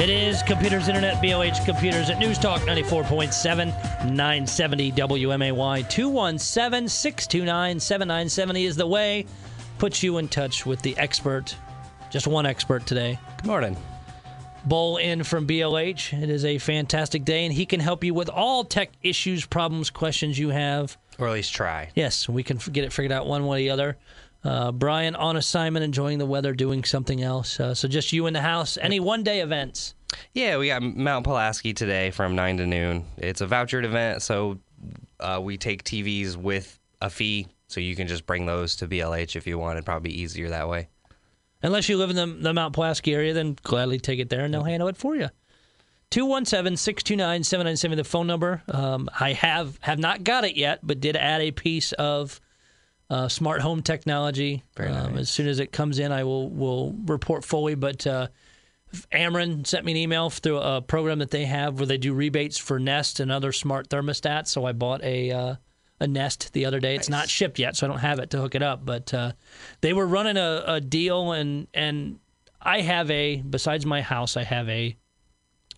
It is Computers Internet, BLH Computers at News Talk 94.7, 970 WMAY. 217 629 7970 is the way. Puts you in touch with the expert. Just one expert today. Good morning. Bowl in from BLH. It is a fantastic day, and he can help you with all tech issues, problems, questions you have. Or at least try. Yes, we can get it figured out one way or the other. Uh, Brian on assignment, enjoying the weather, doing something else. Uh, so just you in the house. Any one day events? Yeah, we got Mount Pulaski today from 9 to noon. It's a vouchered event, so uh, we take TVs with a fee, so you can just bring those to BLH if you want. It'd probably be easier that way. Unless you live in the, the Mount Pulaski area, then gladly take it there and they'll handle it for you. 217 629 7970, the phone number. Um, I have, have not got it yet, but did add a piece of uh, smart home technology. Very Um, nice. as soon as it comes in, I will will report fully. But uh, Ameren sent me an email through a program that they have where they do rebates for Nest and other smart thermostats. So I bought a uh, a Nest the other day. It's not shipped yet, so I don't have it to hook it up. But uh, they were running a, a deal, and and I have a besides my house, I have a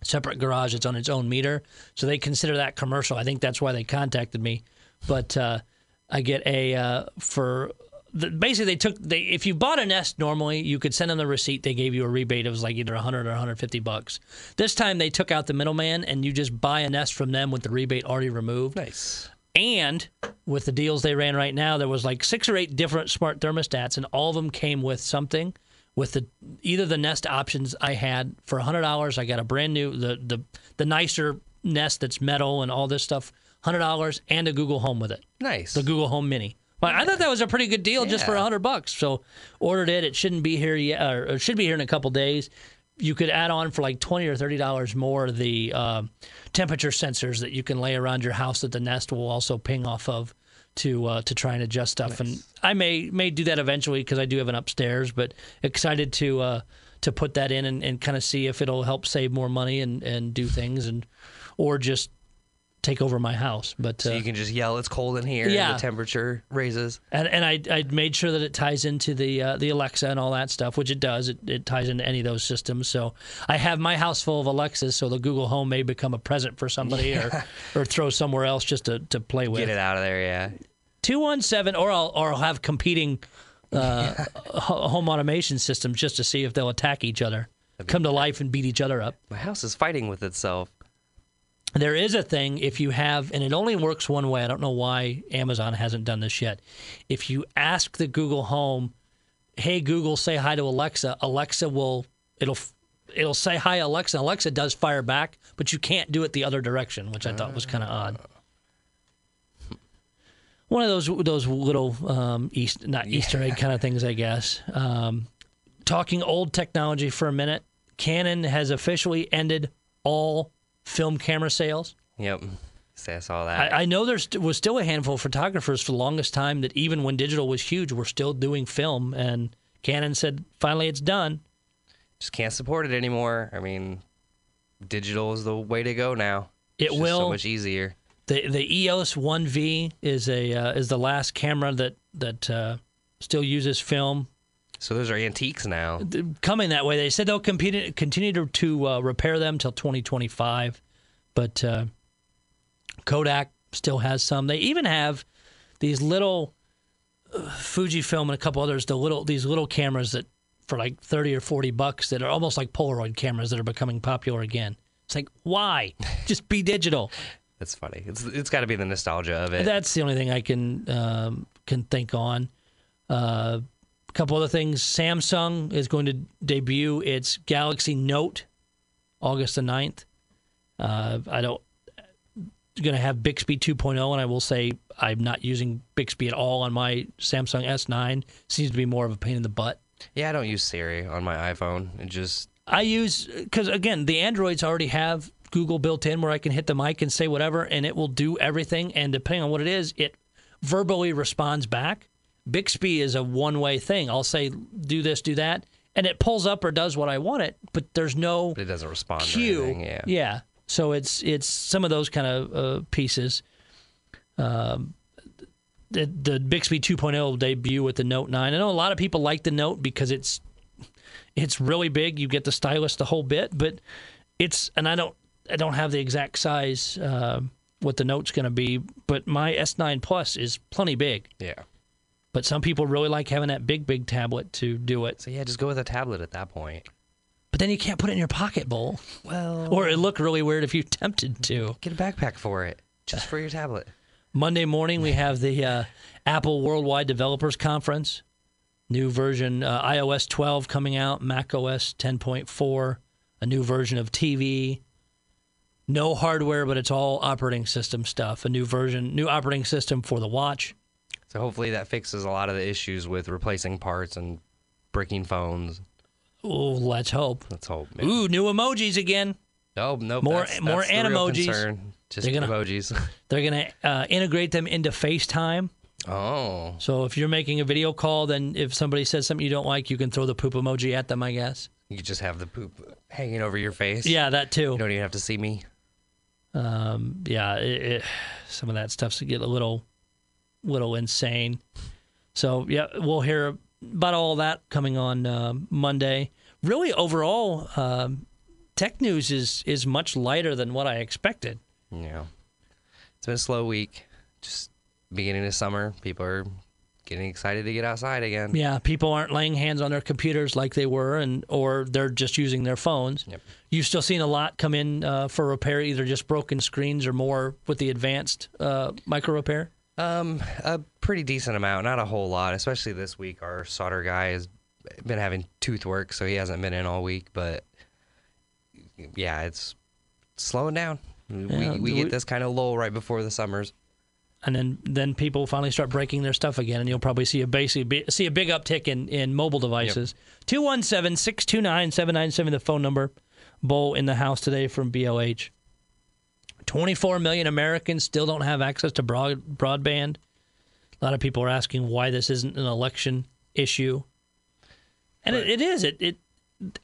separate garage that's on its own meter. So they consider that commercial. I think that's why they contacted me. But uh, I get a uh, for the, basically they took they if you bought a Nest normally you could send them the receipt. They gave you a rebate. It was like either 100 or 150 bucks. This time they took out the middleman and you just buy a Nest from them with the rebate already removed. Nice. And with the deals they ran right now, there was like six or eight different smart thermostats, and all of them came with something. With the either the Nest options I had for hundred dollars, I got a brand new the the the nicer Nest that's metal and all this stuff, hundred dollars, and a Google Home with it, Nice. the Google Home Mini. But I thought that was a pretty good deal just for a hundred bucks. So ordered it. It shouldn't be here yet, or it should be here in a couple days. You could add on for like twenty or thirty dollars more the uh, temperature sensors that you can lay around your house that the Nest will also ping off of to uh, to try and adjust stuff. And I may may do that eventually because I do have an upstairs. But excited to uh, to put that in and, and kind of see if it'll help save more money and, and do things and or just take over my house. But so uh, you can just yell, it's cold in here, Yeah. and the temperature raises. and and I I made sure that it ties into the uh, the Alexa and all that stuff, which it does. It, it ties into any of those systems. So I have my house full of Alexas, so the Google Home may become a present for somebody or or throw somewhere else just to, to play with. Get it out of there, yeah. Two one seven, or I'll or I'll have competing uh, ho- home automation systems just to see if they'll attack each other, come to life and beat each other up. My house is fighting with itself. There is a thing if you have, and it only works one way. I don't know why Amazon hasn't done this yet. If you ask the Google Home, "Hey Google, say hi to Alexa," Alexa will it'll it'll say hi Alexa. Alexa does fire back, but you can't do it the other direction, which I thought was kind of odd. One of those those little um, East not Easter egg kind of things, I guess. Um, talking old technology for a minute, Canon has officially ended all film camera sales. Yep. I saw that. I, I know there was still a handful of photographers for the longest time that even when digital was huge, were still doing film. And Canon said, finally, it's done. just can't support it anymore. I mean, digital is the way to go now. It It's will. so much easier. The the EOS 1V is a uh, is the last camera that that uh, still uses film. So those are antiques now. Coming that way, they said they'll compete, continue to, to uh, repair them till 2025, but uh, Kodak still has some. They even have these little uh, Fujifilm and a couple others. The little these little cameras that for like 30 or 40 bucks that are almost like Polaroid cameras that are becoming popular again. It's like why? Just be digital. That's funny. It's it's got to be the nostalgia of it. That's the only thing I can um, can think on. Uh, a couple other things. Samsung is going to debut its Galaxy Note August the 9th. Uh, I don't going to have Bixby 2.0, and I will say I'm not using Bixby at all on my Samsung S9. Seems to be more of a pain in the butt. yeah, I don't use Siri on my iPhone. It just I use because again, the Androids already have Google built in where I can hit the mic and say whatever, and it will do everything. And depending on what it is, it verbally responds back. Bixby is a one-way thing. I'll say do this, do that, and it pulls up or does what I want it, but there's no But it doesn't respond. to cue. anything, Yeah. yeah. So it's it's some of those kind of uh, pieces. Um, the the Bixby 2.0 will debut with the Note 9. I know a lot of people like the Note because it's It's really big. You get the stylus the whole bit, but it's and I don't I don't have the exact size uh, what the note's going to be, but my S9 Plus is plenty big. Yeah. But some people really like having that big big tablet to do it. So yeah, just go with a tablet at that point. But then you can't put it in your pocket bowl, Well, or it look really weird if you tempted to. get a backpack for it, just for your tablet. Monday morning, we have the uh, Apple Worldwide Developers Conference. New version uh, iOS 12 coming out, Mac OS 10.4, a new version of TV. No hardware, but it's all operating system stuff. A new version, new operating system for the watch. So hopefully that fixes a lot of the issues with replacing parts and breaking phones. Oh, let's hope. Let's hope. Ooh, new emojis again. No, no, More- that's, more that's animojis. Just They're gonna- emojis. They're going to uh, integrate them into FaceTime. oh, So if you're making a video call, then if somebody says something you don't like, you can throw the poop emoji at them, I guess. you just have the poop hanging over your face. Yeah, that too. You don't even have to see me. um, yeah, it, it, some of that stuff's to get a little, little insane. So yeah, we'll hear about all that coming on uh, Monday. Really, overall, um, tech news is is much lighter than what I expected. Yeah. It's been a slow week. Just beginning of summer, people are getting excited to get outside again. Yeah, people aren't laying hands on their computers like they were, and or they're just using their phones. Yep. You've still seen a lot come in uh, for repair, either just broken screens or more with the advanced uh, micro repair. Um, a pretty decent amount, not a whole lot. Especially this week, our solder guy has been having tooth work, so he hasn't been in all week. But yeah, it's slowing down. Yeah, we we do get we- this kind of lull right before the summers. and then then people finally start breaking their stuff again, and you'll probably see a basically see a big uptick in in mobile devices. Two one seven six two nine seven nine seven the phone number. Bo in the house today from BLH. Twenty four million Americans still don't have access to broad broadband. A lot of people are asking why this isn't an election issue, and it, it is. It it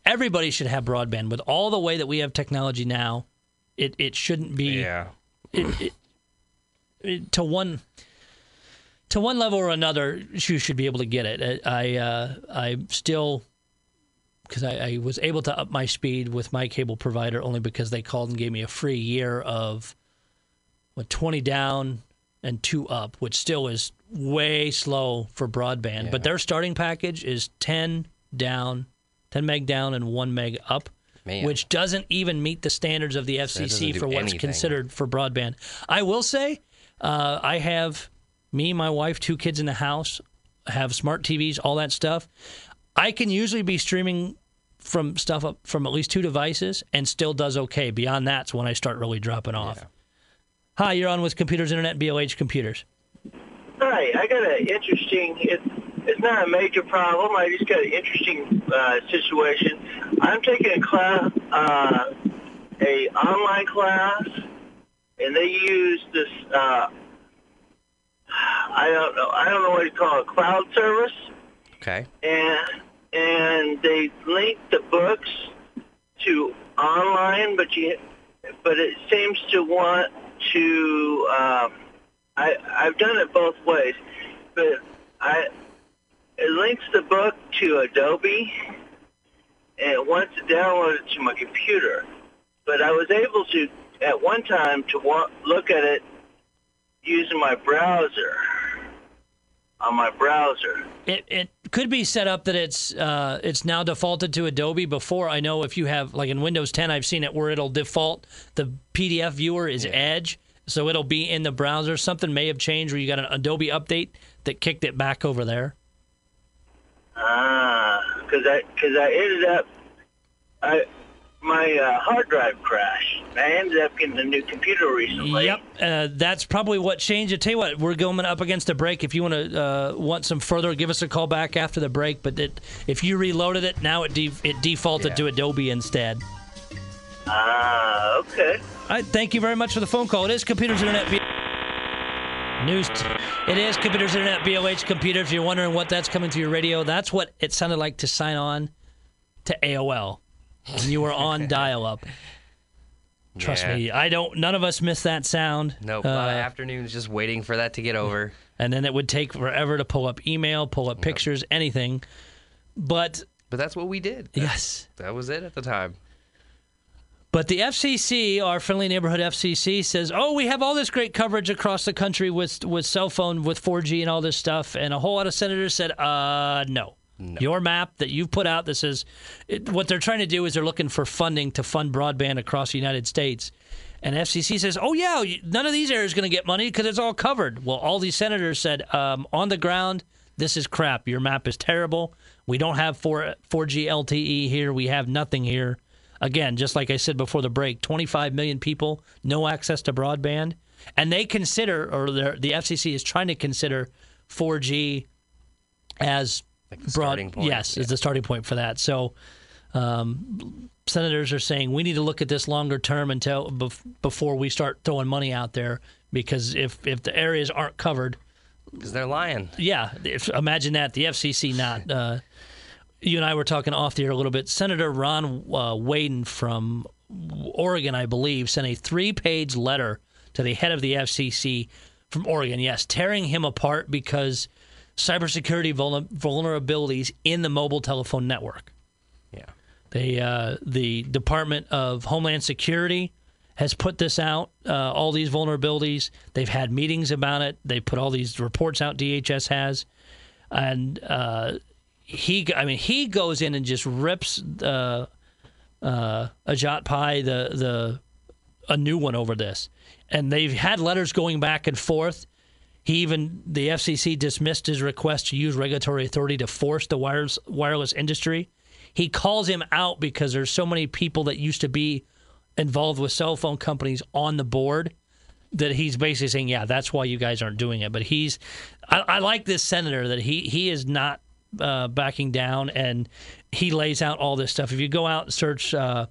everybody should have broadband with all the way that we have technology now. It it shouldn't be Yeah, it, it, to one to one level or another, you should be able to get it. I uh, I still because I, I was able to up my speed with my cable provider only because they called and gave me a free year of what twenty down and two up, which still is way slow for broadband. But their starting package is ten down, ten meg down, and one meg up man. which doesn't even meet the standards of the FCC do for what's anything. considered for broadband. I will say, uh, I have me, my wife, two kids in the house, have smart TVs, all that stuff. I can usually be streaming from stuff up from at least two devices and still does okay. Beyond that's when I start really dropping off. Yeah. Hi, you're on with Computers Internet, BLH Computers. Hi, I got an interesting. It's it's not a major problem. I just got an interesting uh, situation. I'm taking a class, uh, a online class, and they use this. Uh, I don't know. I don't know what you call it. Cloud service, okay. and and they link the books to online, but you, but it seems to want to. Um, I I've done it both ways, but I it links the book to Adobe, and it wants to download it to my computer. But I was able to at one time to wa- look at it using my browser on my browser. It, it could be set up that it's uh, it's now defaulted to Adobe. Before I know if you have like in Windows 10, I've seen it where it'll default the PDF viewer is Edge, so it'll be in the browser. Something may have changed where you got an Adobe update that kicked it back over there. Ah, because I because I ended up I my uh, hard drive crashed. I ended up getting a new computer recently. Yep, uh, that's probably what changed it. Tell you what, we're going up against a break. If you want to uh, want some further, give us a call back after the break. But it, if you reloaded it, now it de- it defaulted Yeah. to Adobe instead. Ah, okay. All right, thank you very much for the phone call. It is Computers Internet. B- News. T- it is Computers Internet BLH Computers. If you're wondering what that's coming to your radio, that's what it sounded like to sign on to AOL when you were on dial-up. Trust Yeah. me, I don't. None of us miss that sound. Nope. a lot of Uh, afternoons just waiting for that to get over. and then it would take forever to pull up email, pull up pictures, anything. But But that's what we did. Yes. That was it at the time. But the FCC, our friendly neighborhood FCC, says, "Oh, we have all this great coverage across the country with with cell phone, with 4G, and all this stuff." And a whole lot of senators said, "Uh, no. Your map that you've put out that says it, what they're trying to do is they're looking for funding to fund broadband across the United States." And FCC says, "Oh yeah, none of these areas are going to get money because it's all covered." Well, all these senators said, um, "On the ground, this is crap. Your map is terrible. We don't have 4 4G LTE here. We have nothing here." Again, just like I said before the break, 25 million people no access to broadband, and they consider, or the FCC is trying to consider 4G as Like the broad. starting point. Yes, is the starting point for that. So, um, senators are saying we need to look at this longer term until bef- before we start throwing money out there because if if the areas aren't covered, Because they're lying. yeah, if, imagine that the FCC not. Uh, you and I were talking off the air a little bit. Senator Ron uh, Wyden from Oregon, I believe, sent a three-page letter to the head of the FCC from Oregon. Yes, tearing him apart because cybersecurity vul- vulnerabilities in the mobile telephone network. Yeah. They, uh, the Department of Homeland Security has put this out, uh, all these vulnerabilities. They've had meetings about it. They put all these reports out. DHS has, and uh, he, I mean, he goes in and just rips uh, uh, Ajit Pai the the a new one over this, and they've had letters going back and forth. He even the FCC dismissed his request to use regulatory authority to force the wireless wireless industry. He calls him out because there's so many people that used to be involved with cell phone companies on the board that he's basically saying, yeah, that's why you guys aren't doing it. But he's, I, I like this senator that he he is not uh, backing down and he lays out all this stuff. If you go out and search uh,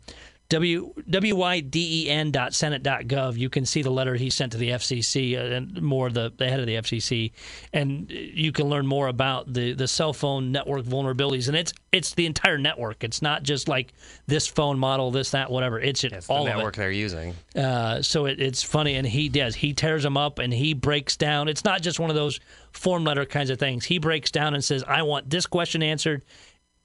w wyden.senate.gov, you can see the letter he sent to the FCC uh, and more the, the head of the FCC, and you can learn more about the, the cell phone network vulnerabilities. And it's it's the entire network. It's not just like this phone model, this that whatever. It's, it, It's the all it. network they're using. Uh, so it, it's funny, and he does. He tears them up and he breaks down. It's not just one of those form letter kinds of things. He breaks down and says, "I want this question answered,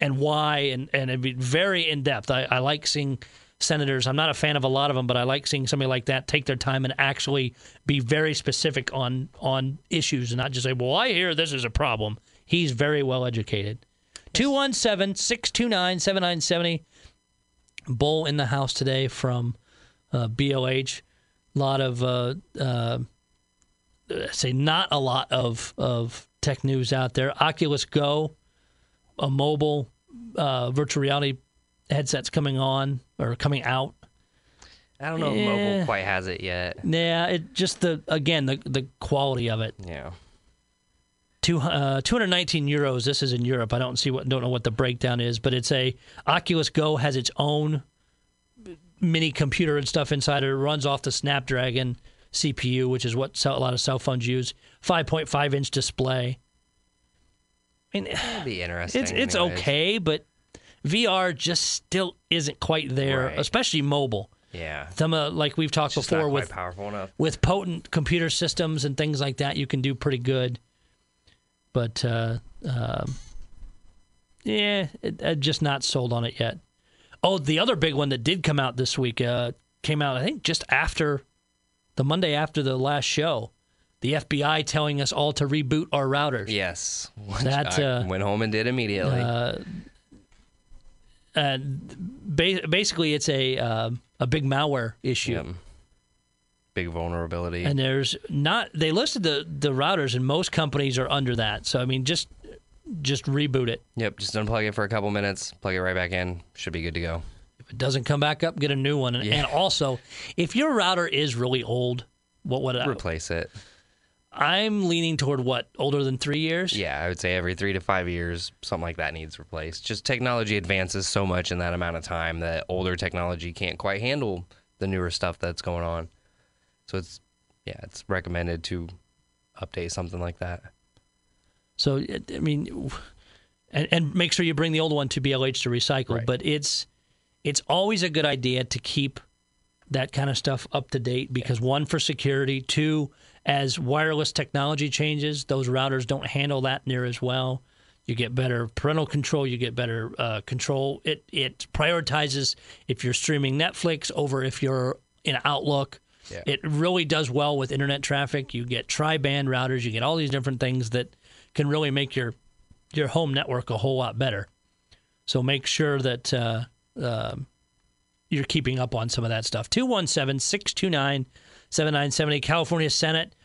and why," and and it'd be very in depth. I, I like seeing senators. I'm not a fan of a lot of them, but I like seeing somebody like that take their time and actually be very specific on on issues and not just say, "Well, I hear this is a problem." He's very well educated. 217 629 7970. Bull in the house today from uh, BLH. A lot of, uh, uh, say, not a lot of, of tech news out there. Oculus Go, a mobile uh, virtual reality headset's coming on or coming out. I don't know if mobile quite has it yet. Yeah, it just the again the the quality of it. Yeah. Two, uh, 219 euros. This is in Europe. I don't see what don't know what the breakdown is, but it's a Oculus Go has its own mini computer and stuff inside it. It runs off the Snapdragon CPU, which is what a lot of cell phones use. 5.5 inch display. I mean, It'd be interesting. it's it's okay, but VR just still isn't quite there, Right. especially mobile. Yeah. Some uh, like we've talked before with powerful enough. with potent computer systems and things like that, you can do pretty good. But uh, um, yeah, it, I'm just not sold on it yet. Oh, the other big one that did come out this week uh, came out, I think, just after the Monday after the last show. The FBI telling us all to reboot our routers. Yes. That, I uh, went home and did immediately. And ba- basically, it's a uh, a big malware issue. Yep. Big vulnerability. And there's not they listed the the routers and most companies are under that. So I mean just just reboot it. yep. Just unplug it for a couple minutes, plug it right back in. Should be good to go. If it doesn't come back up, get a new one. And, Yeah. and also, if your router is really old, what would I, Replace it. I'm leaning toward what older than three years. Yeah, I would say every three to five years, something like that needs replaced. Just technology advances so much in that amount of time that older technology can't quite handle the newer stuff that's going on. So it's yeah, it's recommended to update something like that. So I mean, and, and make sure you bring the old one to BLH to recycle. Right. But it's it's always a good idea to keep that kind of stuff up to date because one for security, two as wireless technology changes, those routers don't handle that near as well. You get better parental control. You get better uh, control. It it prioritizes if you're streaming Netflix over if you're in Outlook. Yeah. It really does well with internet traffic. You get tri-band routers. You get all these different things that can really make your your home network a whole lot better. So make sure that uh, um you're keeping up on some of that stuff. 217 629 7970. California Senate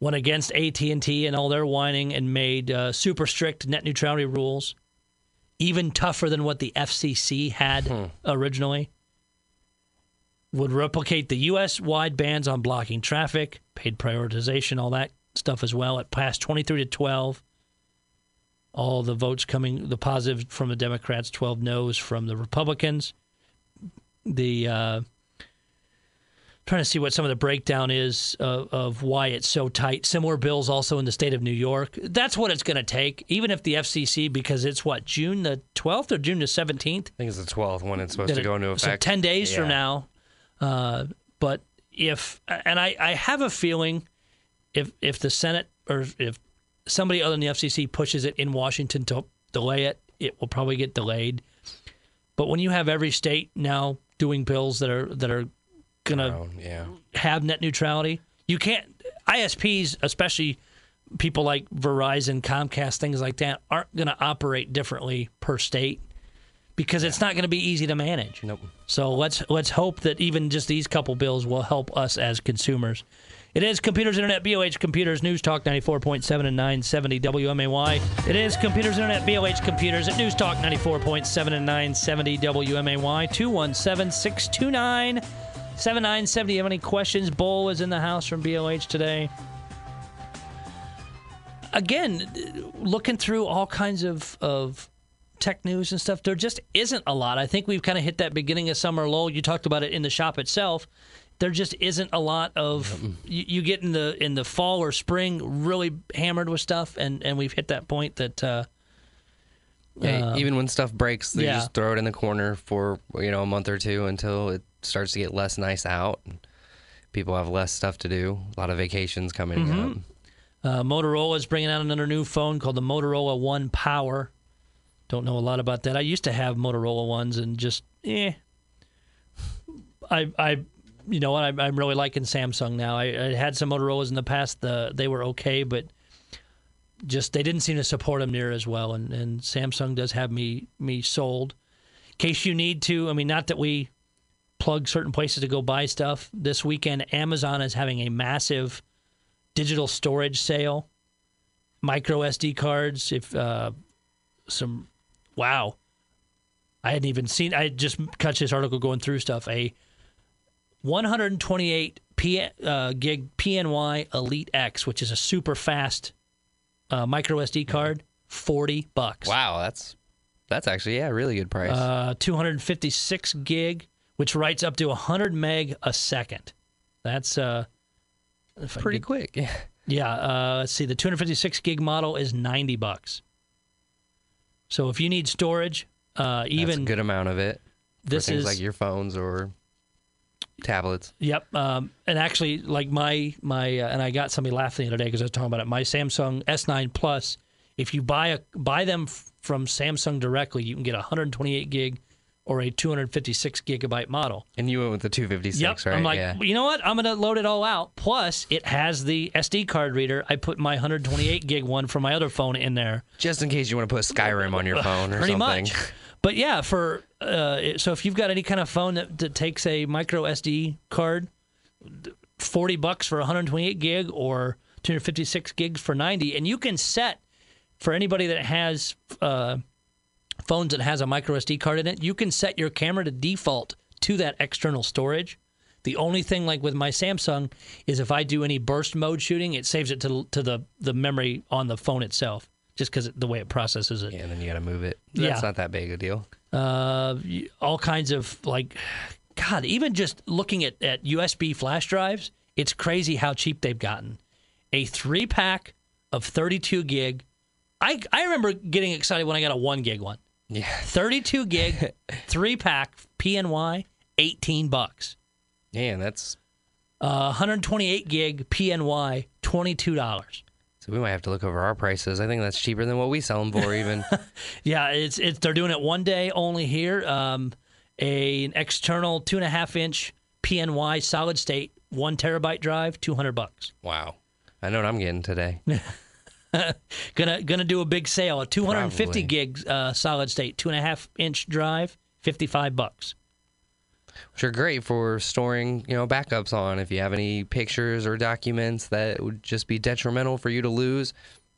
went against AT&T and all their whining and made uh, super strict net neutrality rules, even tougher than what the FCC had originally. Would replicate the U.S.-wide bans on blocking traffic, paid prioritization, all that stuff as well. It passed 23 to 12. All the votes coming, the positive from the Democrats, 12 no's from the Republicans. The uh, trying to see what some of the breakdown is of, of why it's so tight. Similar bills also in the state of New York. That's what it's going to take, even if the FCC, because it's what June the 12th or June the 17th. I think it's the 12th when it's supposed that to go into it- So effect. 10 days from now. Uh, but if, and I, I have a feeling if, if the Senate or if somebody other than the FCC pushes it in Washington to delay it, it will probably get delayed. But when you have every state now doing bills that are, that are going to Oh, yeah. have net neutrality. You can't ISPs, especially people like Verizon, Comcast, things like that, aren't going to operate differently per state because it's not going to be easy to manage. Nope. So let's let's hope that even just these couple bills will help us as consumers. It is Computers Internet, BLH Computers, News Talk 94.7 and 970 WMAY. It is Computers Internet, BLH Computers at News Talk 94.7 and 970 WMAY. 217 629 7970. Have any questions? Bull is in the house from BLH today. Again, looking through all kinds of, of tech news and stuff, there just isn't a lot. I think we've kind of hit that beginning of summer lull. You talked about it in the shop itself. There just isn't a lot of you, you get in the in the fall or spring really hammered with stuff, and and we've hit that point that uh, Yeah, even when stuff breaks, they yeah. just throw it in the corner for you know a month or two until it starts to get less nice out. People have less stuff to do. A lot of vacations coming Mm-hmm. up. Uh, Motorola is bringing out another new phone called the Motorola One Power. Don't know a lot about that. I used to have Motorola ones and just eh. I I you know what I, I'm really liking Samsung now. I, I had some Motorola's in the past. The they were okay, but just they didn't seem to support them near as well. And and Samsung does have me me sold. In case you need to, I mean, not that we plug certain places to go buy stuff. This weekend, Amazon is having a massive digital storage sale, micro SD cards. If uh, some, wow, I hadn't even seen. I just catch this article going through stuff. A 128 P, uh, gig PNY Elite X, which is a super fast uh, micro SD card, forty bucks. Wow, that's that's actually yeah, really good price. Uh, 256 gig, which writes up to 100 meg a second. That's uh, Pretty quick. Yeah. Yeah, uh, let's see. The 256 gig model is 90 bucks. So if you need storage, uh, That's even a good amount of it. For this things is like your phones or tablets. Yep. Um, and actually, like my my uh, and I got somebody laughing the other day because I was talking about it. My Samsung S9 Plus, if you buy a buy them f- from Samsung directly, you can get 128 gig or a 256 gigabyte model. And you went with the 256, Yep. right? I'm like, yeah. you know what? I'm gonna load it all out. Plus, it has the SD card reader. I put my 128 gig one from my other phone in there. Just in case you want to put Skyrim on your phone or pretty something. much. But yeah, for uh, so if you've got any kind of phone that, that takes a micro SD card, forty bucks for 128 gig or 256 gigs for 90, and you can set for anybody that has uh, phones that has a micro SD card in it, you can set your camera to default to that external storage. The only thing, like with my Samsung, is if I do any burst mode shooting, it saves it to to the the memory on the phone itself, just because the way it processes it. Yeah, and then you got to move it. Yeah. That's not that big a deal. uh, all kinds of like, God, even just looking at, at USB flash drives, it's crazy how cheap they've gotten. A three pack of 32 gig. I, I remember getting excited when I got a one gig one. Yeah. 32 gig, three pack PNY, 18 bucks. Yeah, and that's Uh, 128 gig PNY, $22. So we might have to look over our prices. I think that's cheaper than what we sell them for, even. Yeah, it's it's they're doing it one day only here. Um, a an external two and a half inch PNY solid state one terabyte drive, two hundred bucks. wow. I know what I'm getting today. Gonna gonna do a big sale. A two hundred and fifty Probably. gig uh, solid state two and a half inch drive, fifty five bucks. Which are great for storing, you know, backups on. If you have any pictures or documents that would just be detrimental for you to lose,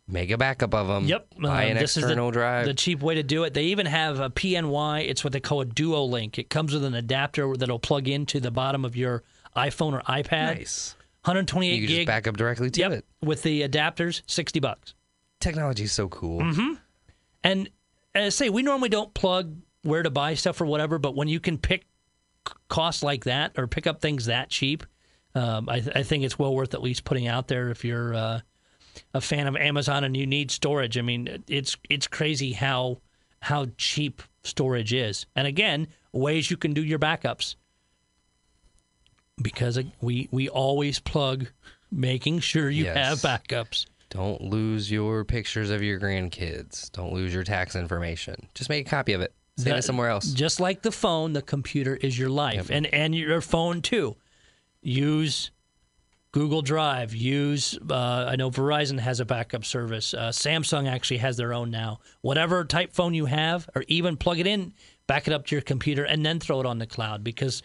make a backup of them. Yep, Buy uh, an this external is the, drive. the cheap way to do it. They even have a PNY. It's what they call a Duo Link. It comes with an adapter that'll plug into the bottom of your iPhone or iPad. nice. 128 You gig. just back up directly to yep, it. with the adapters, sixty bucks. Technology is so cool. Mm-hmm. And as I say, we normally don't plug where to buy stuff or whatever, but when you can pick costs like that or pick up things that cheap, um, I, th- I think it's well worth at least putting out there if you're uh, a fan of Amazon and you need storage. I mean, it's it's crazy how how cheap storage is, and again, ways you can do your backups because we we always plug making sure you Yes. have backups. Don't lose your pictures of your grandkids. Don't lose your tax information. Just make a copy of it. Save That- it somewhere else. Just like the phone, the computer is your life, and and your phone too. Use Google Drive. Use uh, I know Verizon has a backup service. Uh, Samsung actually has their own now. Whatever type phone you have, or even plug it in, back it up to your computer, and then throw it on the cloud because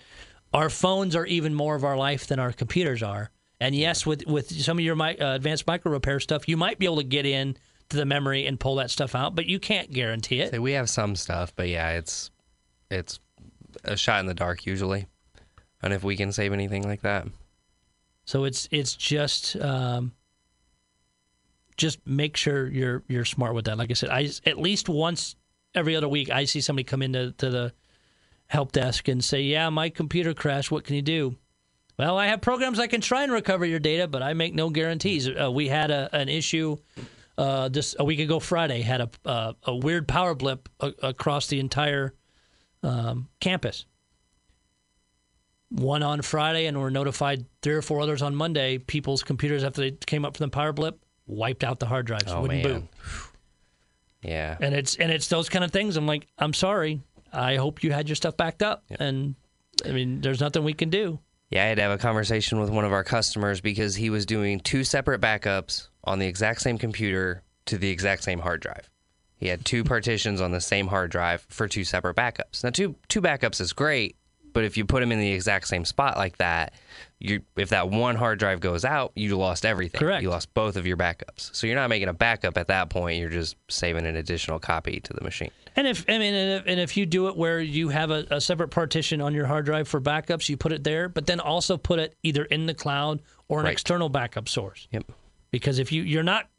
our phones are even more of our life than our computers are. And yes, with with some of your mi- uh, advanced micro repair stuff, you might be able to get in to the memory and pull that stuff out, but you can't guarantee it. Say we have some stuff, but yeah, it's it's a shot in the dark usually. And if we can save anything like that. So it's it's just um, just make sure you're you're smart with that. Like I said, I at least once every other week I see somebody come into to the help desk and say, "Yeah, my computer crashed. What can you do?" Well, I have programs I can try and recover your data, but I make no guarantees. Uh, we had a, an issue uh, just a week ago Friday. Had a uh, a weird power blip a- across the entire um, campus one on Friday, and we're notified three or four others on Monday. People's computers, after they came up from the power blip, wiped out the hard drives, Oh wouldn't man. boot. Yeah. And it's and it's those kind of things. I'm like, I'm sorry. I hope you had your stuff backed up, and I mean, there's nothing we can do. Yeah, I had to have a conversation with one of our customers because he was doing two separate backups on the exact same computer to the exact same hard drive. He had two partitions on the same hard drive for two separate backups. Now, two two backups is great, but if you put them in the exact same spot like that, you if that one hard drive goes out, you lost everything. Correct. You lost both of your backups. So you're not making a backup at that point. You're just saving an additional copy to the machine. And if I mean, and if, and if you do it where you have a, a separate partition on your hard drive for backups, you put it there, but then also put it either in the cloud or an Right. external backup source. Yep. Because if you you're not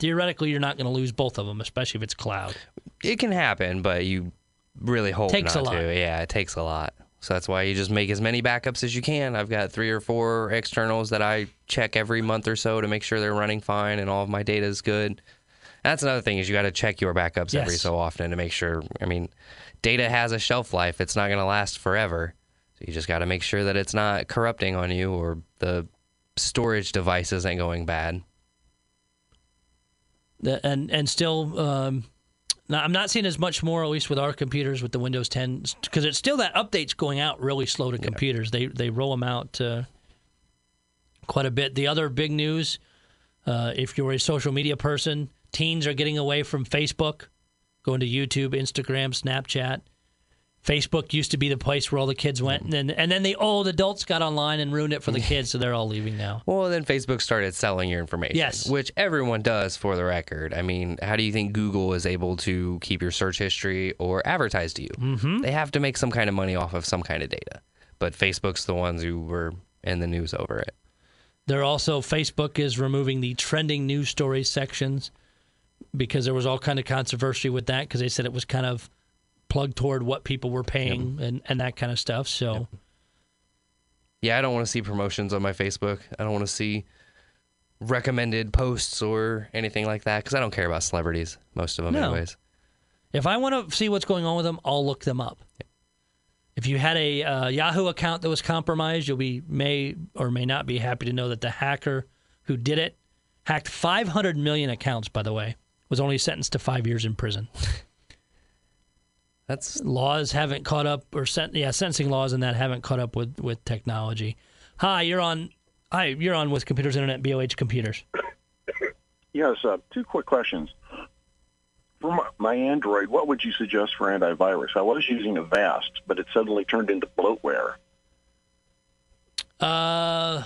theoretically you're not going to lose both of them, especially if it's cloud. it can happen, but you really hope Takes not a lot. to. Yeah, it takes a lot. So that's why you just make as many backups as you can. I've got three or four externals that I check every month or so to make sure they're running fine and all of my data is good. That's another thing is you got to check your backups every so often to make sure. I mean, data has a shelf life; it's not going to last forever. So you just got to make sure that it's not corrupting on you or the storage device isn't going bad. The- and and still um, now I'm not seeing as much more at least with our computers with the Windows 10 because it's still that updates going out really slow to computers. They they roll them out uh, quite a bit. The other big news, uh, if you're a social media person, teens are getting away from Facebook, going to YouTube, Instagram, Snapchat. Facebook used to be the place where all the kids went, and then, and then the old adults got online and ruined it for the kids, so they're all leaving now. Well, then Facebook started selling your information. Yes. Which everyone does for the record. I mean, how do you think Google is able to keep your search history or advertise to you? Mm-hmm. They have to make some kind of money off of some kind of data. But Facebook's the ones who were in the news over it. They're also Facebook is removing the trending news stories sections because there was all kind of controversy with that because they said it was kind of plugged toward what people were paying and, and that kind of stuff. So Yeah, I don't want to see promotions on my Facebook. I don't want to see recommended posts or anything like that because I don't care about celebrities, most of them, No. anyways. if I want to see what's going on with them, I'll look them up. If you had a uh, Yahoo account that was compromised, you'll be may or may not be happy to know that the hacker who did it hacked 500 million accounts. By the way, was only sentenced to five years in prison. That's laws haven't caught up, or sen- yeah, sensing laws and that haven't caught up with with technology. Hi, you're on. Hi, you're on with Computers Internet, BLH Computers. Yes, uh, two quick questions. For my, my Android, what would you suggest for antivirus? I was using Avast, but it suddenly turned into bloatware. Uh,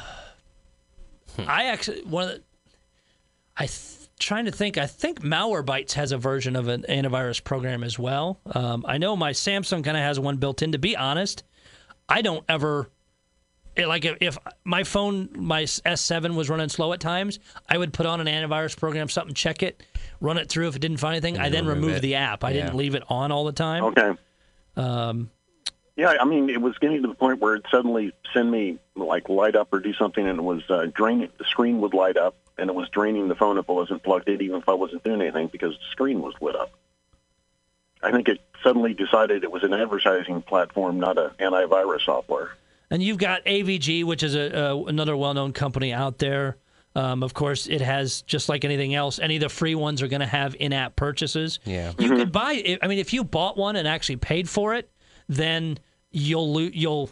I actually one of the. I th- trying to think. I think Malwarebytes has a version of an antivirus program as well. Um, I know my Samsung kind of has one built in. To be honest, I don't ever. It, like if, if my phone, my S7 was running slow at times, I would put on an antivirus program, something, check it, run it through. If it didn't find anything, I then remove remove the app. I Yeah. didn't leave it on all the time. Okay. Um, Yeah, I mean, it was getting to the point where it suddenly send me like light up or do something, and it was uh, draining. The screen would light up, and it was draining the phone if it wasn't plugged in, even if I wasn't doing anything, because the screen was lit up. I think it suddenly decided it was an advertising platform, not an antivirus software. And you've got AVG, which is a, uh, another well-known company out there. Um, of course, it has just like anything else. Any of the free ones are going to have in-app purchases. Yeah. you could buy. I mean, if you bought one and actually paid for it, then you'll lo- you'll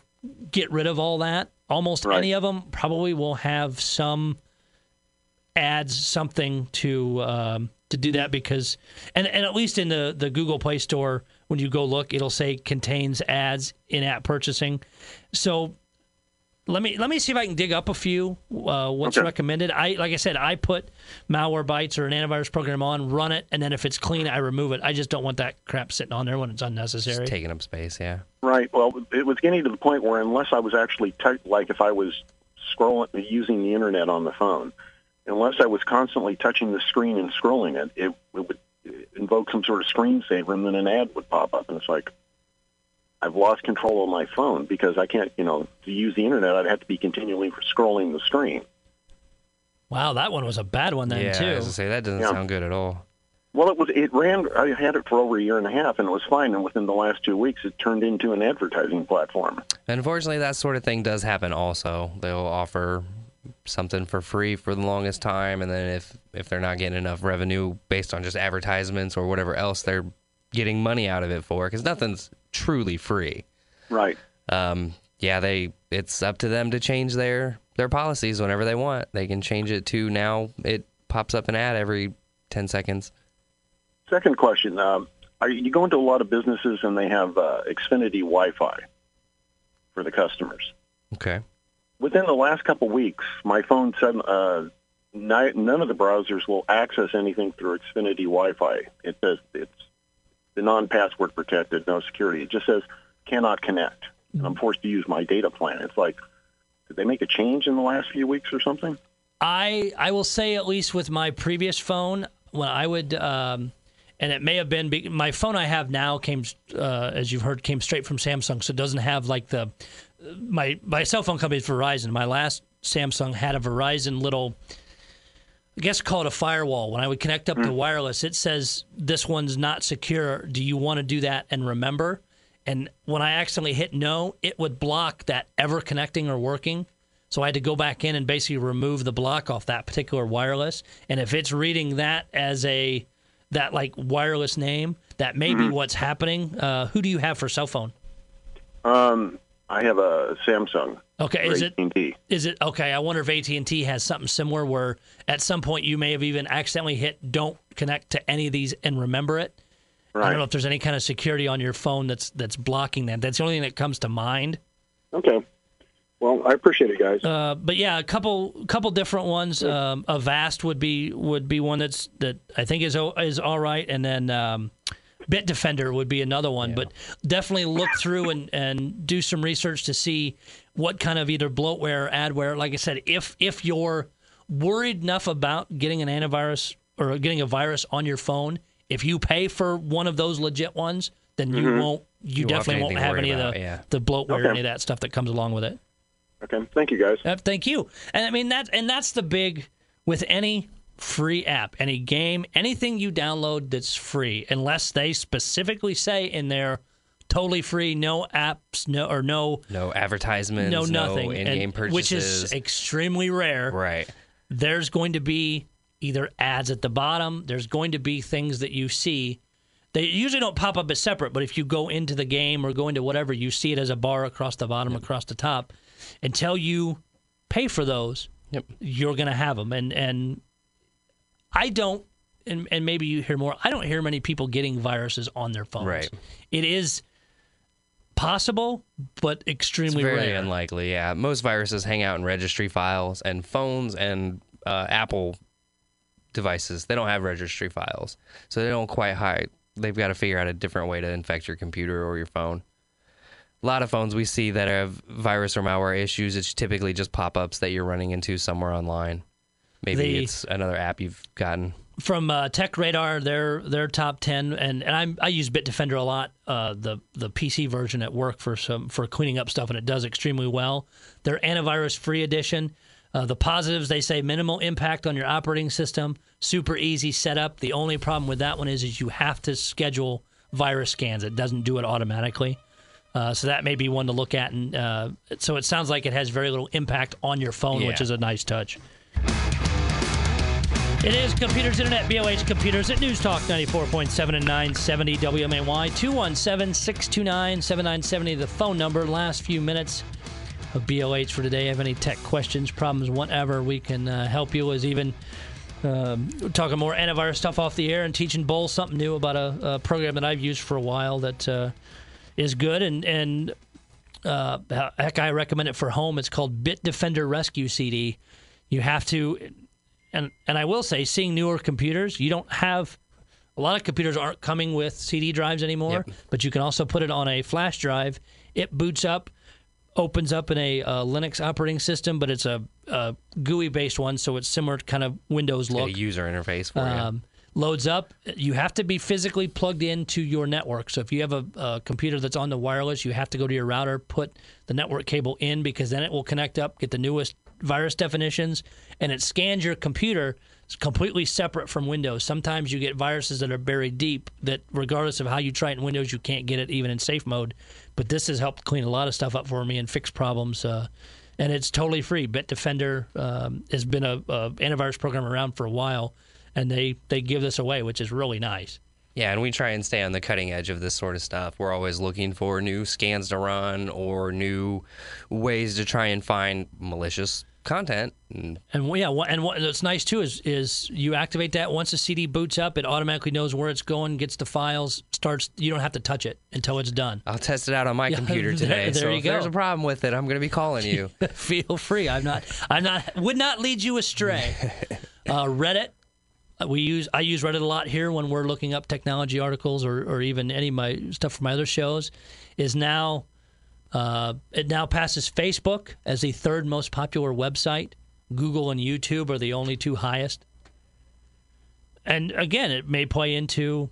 get rid of all that. Almost Right. any of them probably will have some ads, something to um, to do that because, and and at least in the the Google Play Store, when you go look, it'll say contains ads in-app purchasing. So let me let me see if I can dig up a few. Uh, what's Okay. recommended? I like I said, I put Malwarebytes or an antivirus program on, run it, and then if it's clean, I remove it. I just don't want that crap sitting on there when it's unnecessary. Just taking up space, yeah. Right. Well, it was getting to the point where unless I was actually tou- like if I was scrolling using the internet on the phone, unless I was constantly touching the screen and scrolling it, it, it would invoke some sort of screensaver, and then an ad would pop up, and it's like I've lost control of my phone because I can't, you know, to use the internet, I'd have to be continually scrolling the screen. Wow, that one was a bad one then yeah, too. I was gonna say that doesn't Yeah. sound good at all. Well, it was. It ran. I had it for over a year and a half, and it was fine. And within the last two weeks, it turned into an advertising platform. Unfortunately, that sort of thing does happen. Also, they'll offer something for free for the longest time, and then if if they're not getting enough revenue based on just advertisements or whatever else they're getting money out of it for, because nothing's truly free. Right. Um, yeah, they it's up to them to change their their policies whenever they want. They can change it to now it pops up an ad every ten seconds. Second question: um, Are you go into a lot of businesses and they have uh, Xfinity Wi-Fi for the customers? Okay. Within the last couple weeks, my phone said uh, ni- none of the browsers will access anything through Xfinity Wi-Fi. It says it's the non-password protected, no security. It just says cannot connect. And I'm forced to use my data plan. It's like, did they make a change in the last few weeks or something? I I will say at least with my previous phone when I would um, and it may have been be- my phone I have now came uh, as you've heard came straight from Samsung so it doesn't have like the my my cell phone company is Verizon. My last Samsung had a Verizon little I guess call it a firewall. When I would connect up to wireless it says this one's not secure. Do you want to do that and remember? And when I accidentally hit no it would block that ever connecting or working. So I had to go back in and basically remove the block off that particular wireless. And if it's reading that as a that like wireless name, that may be what's happening. Uh, who do you have for cell phone? Um, I have a Samsung. Okay, is it is it okay? I wonder if AT and T has something similar where at some point you may have even accidentally hit "Don't connect to any of these" and remember it. I don't know if there's any kind of security on your phone that's that's blocking that. That's the only thing that comes to mind. Okay. Well, I appreciate it, guys. Uh, but yeah, a couple couple different ones. Um, Avast would be would be one that's that I think is is all right, and then um, Bitdefender would be another one. But definitely look through and, and do some research to see what kind of either bloatware or adware. Like I said, if if you're worried enough about getting an antivirus or getting a virus on your phone, if you pay for one of those legit ones, then you won't. You, You definitely won't have any of the yeah. the bloatware, or Okay. any of that stuff that comes along with it. okay. Thank you, guys. Uh, thank you. And I mean that and that's the big with any free app, any game, anything you download that's free, unless they specifically say in there totally free, no apps, no or no No advertisements, no nothing, in-game and- purchases. which is extremely rare. right. There's going to be either ads at the bottom. There's going to be things that you see. They usually don't pop up as separate, but if you go into the game or go into whatever, you see it as a bar across the bottom, across the top. Until you pay for those, Yep. you're going to have them. And and I don't, and, and maybe you hear more. I don't hear many people getting viruses on their phones. Right. It is possible, but extremely Very rare. unlikely. Yeah, most viruses hang out in registry files, and phones and uh, Apple devices they don't have registry files, so they don't quite hide. They've got to figure out a different way to infect your computer or your phone. A lot of phones we see that have virus or malware issues. It's typically just pop-ups that you're running into somewhere online. Maybe The- it's another app you've gotten. from uh, Tech Radar, their their top ten, and and I'm, I use Bitdefender a lot, uh, the the PC version at work for some for cleaning up stuff, and it does extremely well. Their antivirus free edition. Uh, the positives they say minimal impact on your operating system, super easy setup. The only problem with that one is is you have to schedule virus scans. It doesn't do it automatically. Uh, so that may be one to look at, and uh, so it sounds like it has very little impact on your phone, which is a nice touch. It is Computers Internet, BLH Computers at News Talk 94.7 and 970 WMAY, 217 629 7970, the phone number. Last few minutes of BLH for today. Have any tech questions, problems, whatever, we can uh, help you. As even um, talking more antivirus stuff off the air and teaching Bull something new about a, a program that I've used for a while that uh, is good. And, and uh, heck, I recommend it for home. It's called Bitdefender Rescue CD. You have to and and I will say, seeing newer computers, you don't have a lot of computers aren't coming with CD drives anymore. But you can also put it on a flash drive. It boots up, opens up in a uh, Linux operating system, but it's a, a GUI based one, so it's similar to kind of Windows A look. user interface for you. Um, loads up. You have to be physically plugged into your network. So if you have a, a computer that's on the wireless, you have to go to your router, put the network cable in because then it will connect up, get the newest virus definitions, and it scans your computer It's completely separate from Windows. Sometimes you get viruses that are buried deep that, regardless of how you try it in Windows, you can't get it even in safe mode. But this has helped clean a lot of stuff up for me and fix problems. Uh, and it's totally free. Bitdefender um, has been a, a antivirus program around for a while, and they they give this away, which is really nice. Yeah, and we try and stay on the cutting edge of this sort of stuff. We're always looking for new scans to run or new ways to try and find malicious content. And And yeah, and what's nice too is is you activate that once the CD boots up, it automatically knows where it's going, gets the files, starts. You don't have to touch it until it's done. I'll test it out on my Yeah, computer there- today. there so you if there's a problem with it, I'm going to be calling you. Feel free. I'm not. I'm not. Would not lead you astray. Uh, Reddit. We use. I use Reddit a lot here when we're looking up technology articles or, or even any of my stuff from my other shows. Is now. Uh, it now passes Facebook as the third most popular website. Google and YouTube are the only two highest. And again, it may play into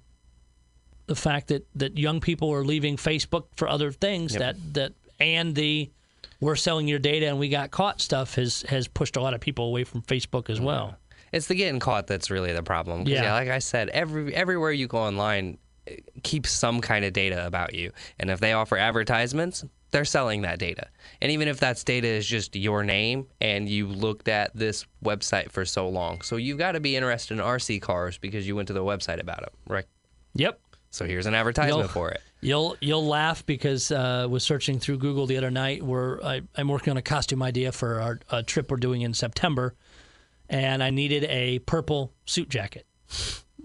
the fact that, that young people are leaving Facebook for other things that, that and the we're selling your data and we got caught stuff has has pushed a lot of people away from Facebook as well. It's the getting caught that's really the problem. Yeah. yeah, like I said, every everywhere you go online keeps some kind of data about you, and if they offer advertisements, they're selling that data. And even if that data is just your name, and you looked at this website for so long, so you've got to be interested in RC cars because you went to the website about it, right? Yep. So here's an advertisement You'll- for it. You'll you'll laugh because uh, I was searching through Google the other night. Where I, I'm working on a costume idea for our a trip we're doing in September, and I needed a purple suit jacket.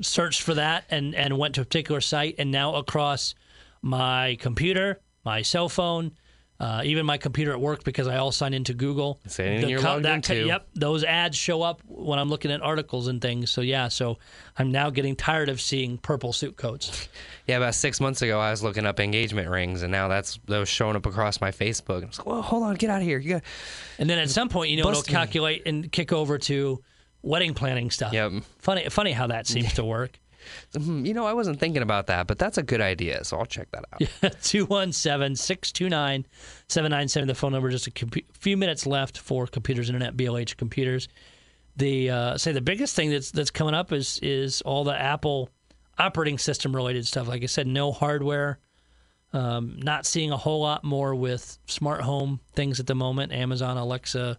Searched for that and and went to a particular site, and now across my computer, my cell phone, uh, even my computer at work because I all sign into Google. Same The co- that in co- too. Yep, those ads show up when I'm looking at articles and things. So yeah, so I'm now getting tired of seeing purple suit coats. Yeah, about six months ago, I was looking up engagement rings, and now that's those showing up across my Facebook. I was like, "Well, hold on, get out of here!" You got And then at some point, you know, it'll calculate and kick over to wedding planning stuff. Yep. Funny, funny how that seems to work. Hmm, You know, I wasn't thinking about that, but that's a good idea, so I'll check that out. 217 629 797, the phone number. Just a few minutes left for Computers Internet, BLH Computers. The uh, say the biggest thing that's that's coming up is is all the Apple operating system related stuff. Like I said, no hardware. Um, not seeing a whole lot more with smart home things at the moment. Amazon, Alexa,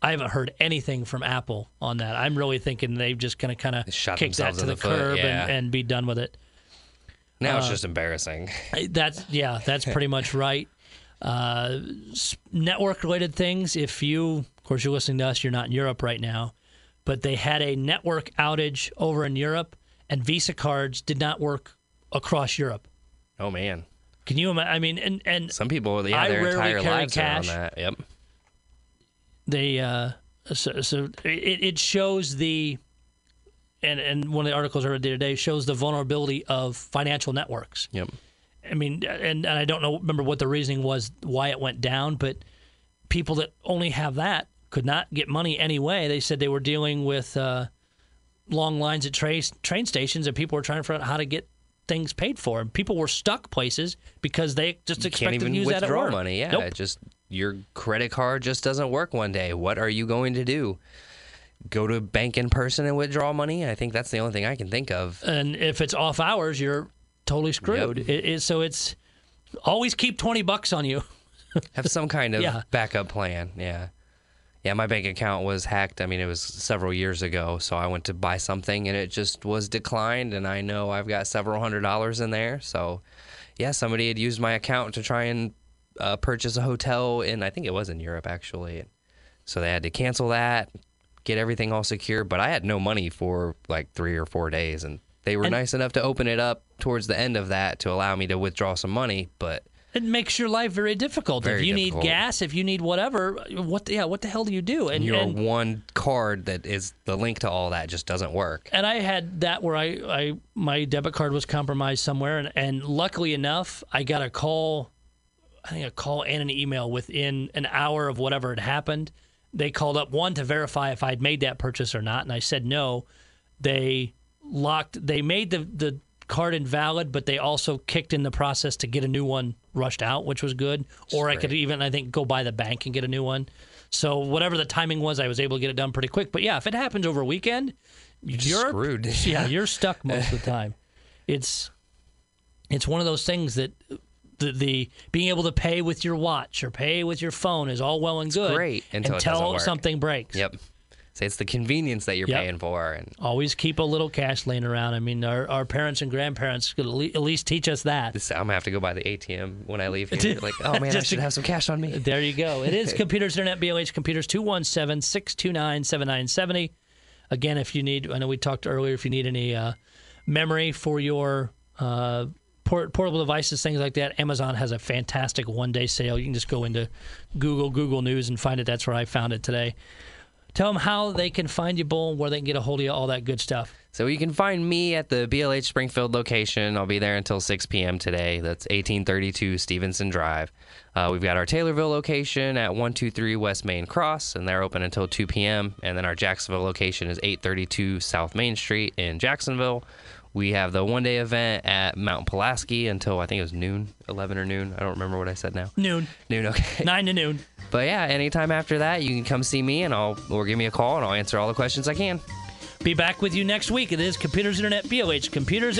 I haven't heard anything from Apple on that. I'm really thinking they've just going to kind of Shot kick that to the, the curb yeah. and, and be done with it. Now Uh, it's just embarrassing. That's yeah, that's pretty much right. Uh, network related things. If you, of course, you're listening to us, you're not in Europe right now, but they had a network outage over in Europe, and Visa cards did not work across Europe. Oh man, Can you imagine? I mean, and and some people, yeah, I their rarely entire carry lives cash. are on that. Yep. They uh, so, so it, it shows the and and one of the articles I read the other day shows the vulnerability of financial networks. Yep. I mean, and, and I don't know remember what the reasoning was why it went down, but people that only have that could not get money anyway. They said they were dealing with uh, long lines at tra- train stations, and people were trying to figure out how to get things paid for. And people were stuck places because they just You expected can't even to use that at withdraw work. money. Yeah, Nope. just your credit card just doesn't work one day. What are you going to do? Go to a bank in person and withdraw money? I think that's the only thing I can think of. and if it's off hours, you're totally screwed. Yep. It, it, so it's always keep twenty bucks on you. Have some kind of Yeah. backup plan. Yeah. Yeah, my bank account was hacked. I mean, it was several years ago, so I went to buy something and it just was declined and I know I've got several hundred dollars in there. So, yeah, somebody had used my account to try and uh, purchase a hotel in I think it was in Europe actually. So they had to cancel that, get everything all secure, but I had no money for like 3 or 4 days and they were And- nice enough to open it up towards the end of that to allow me to withdraw some money, but It makes your life very difficult. if you difficult. need gas, if you need whatever, what the, yeah, what the hell do you do? And your and, one card that is the link to all that just doesn't work. and I had that where I, I my debit card was compromised somewhere, and, and luckily enough, I got a call, I think a call and an email within an hour of whatever had happened. They called up one to verify if I'd made that purchase or not, and I said no. They locked. They made the the card invalid, but they also kicked in the process to get a new one rushed out, which was good. Or I could even I think go by the bank and get a new one. So whatever the timing was, I was able to get it done pretty quick. But yeah, if it happens over a weekend, you're screwed. yeah, you're stuck most of the time. It's it's one of those things that the, the being able to pay with your watch or pay with your phone is all well and good great until work. something breaks. Yep. So it's the convenience that you're Yep. paying for, and Always keep a little cash laying around. I mean, our, our parents and grandparents could at least teach us that. this, I'm gonna have to go by the ATM when I leave here. like, oh man, I should have some cash on me. There you go. It is Computers Internet, BLH Computers, 217 629 7970. Again, if you need, I know we talked earlier, if you need any uh, memory for your uh, port- portable devices, things like that, Amazon has a fantastic one day sale. You can just go into Google, Google News, and find it. That's where I found it today. Tell them how they can find you, Bull, where they can get a hold of you, all that good stuff. So you can find me at the BLH Springfield location. I'll be there until 6 p.m. today. That's 1832 Stevenson Drive. Uh, we've got our Taylorville location at 123 West Main Cross, and they're open until 2 p.m. And then our Jacksonville location is 832 South Main Street in Jacksonville. We have the one day event at Mount Pulaski until I think it was noon, 11 or noon. I don't remember what I said now. Noon, Noon, okay. 9 to noon. But yeah, anytime after that, you can come see me and I'll or give me a call and I'll answer all the questions I can. Be back with you next week. It is Computers Internet, BLH. Computers.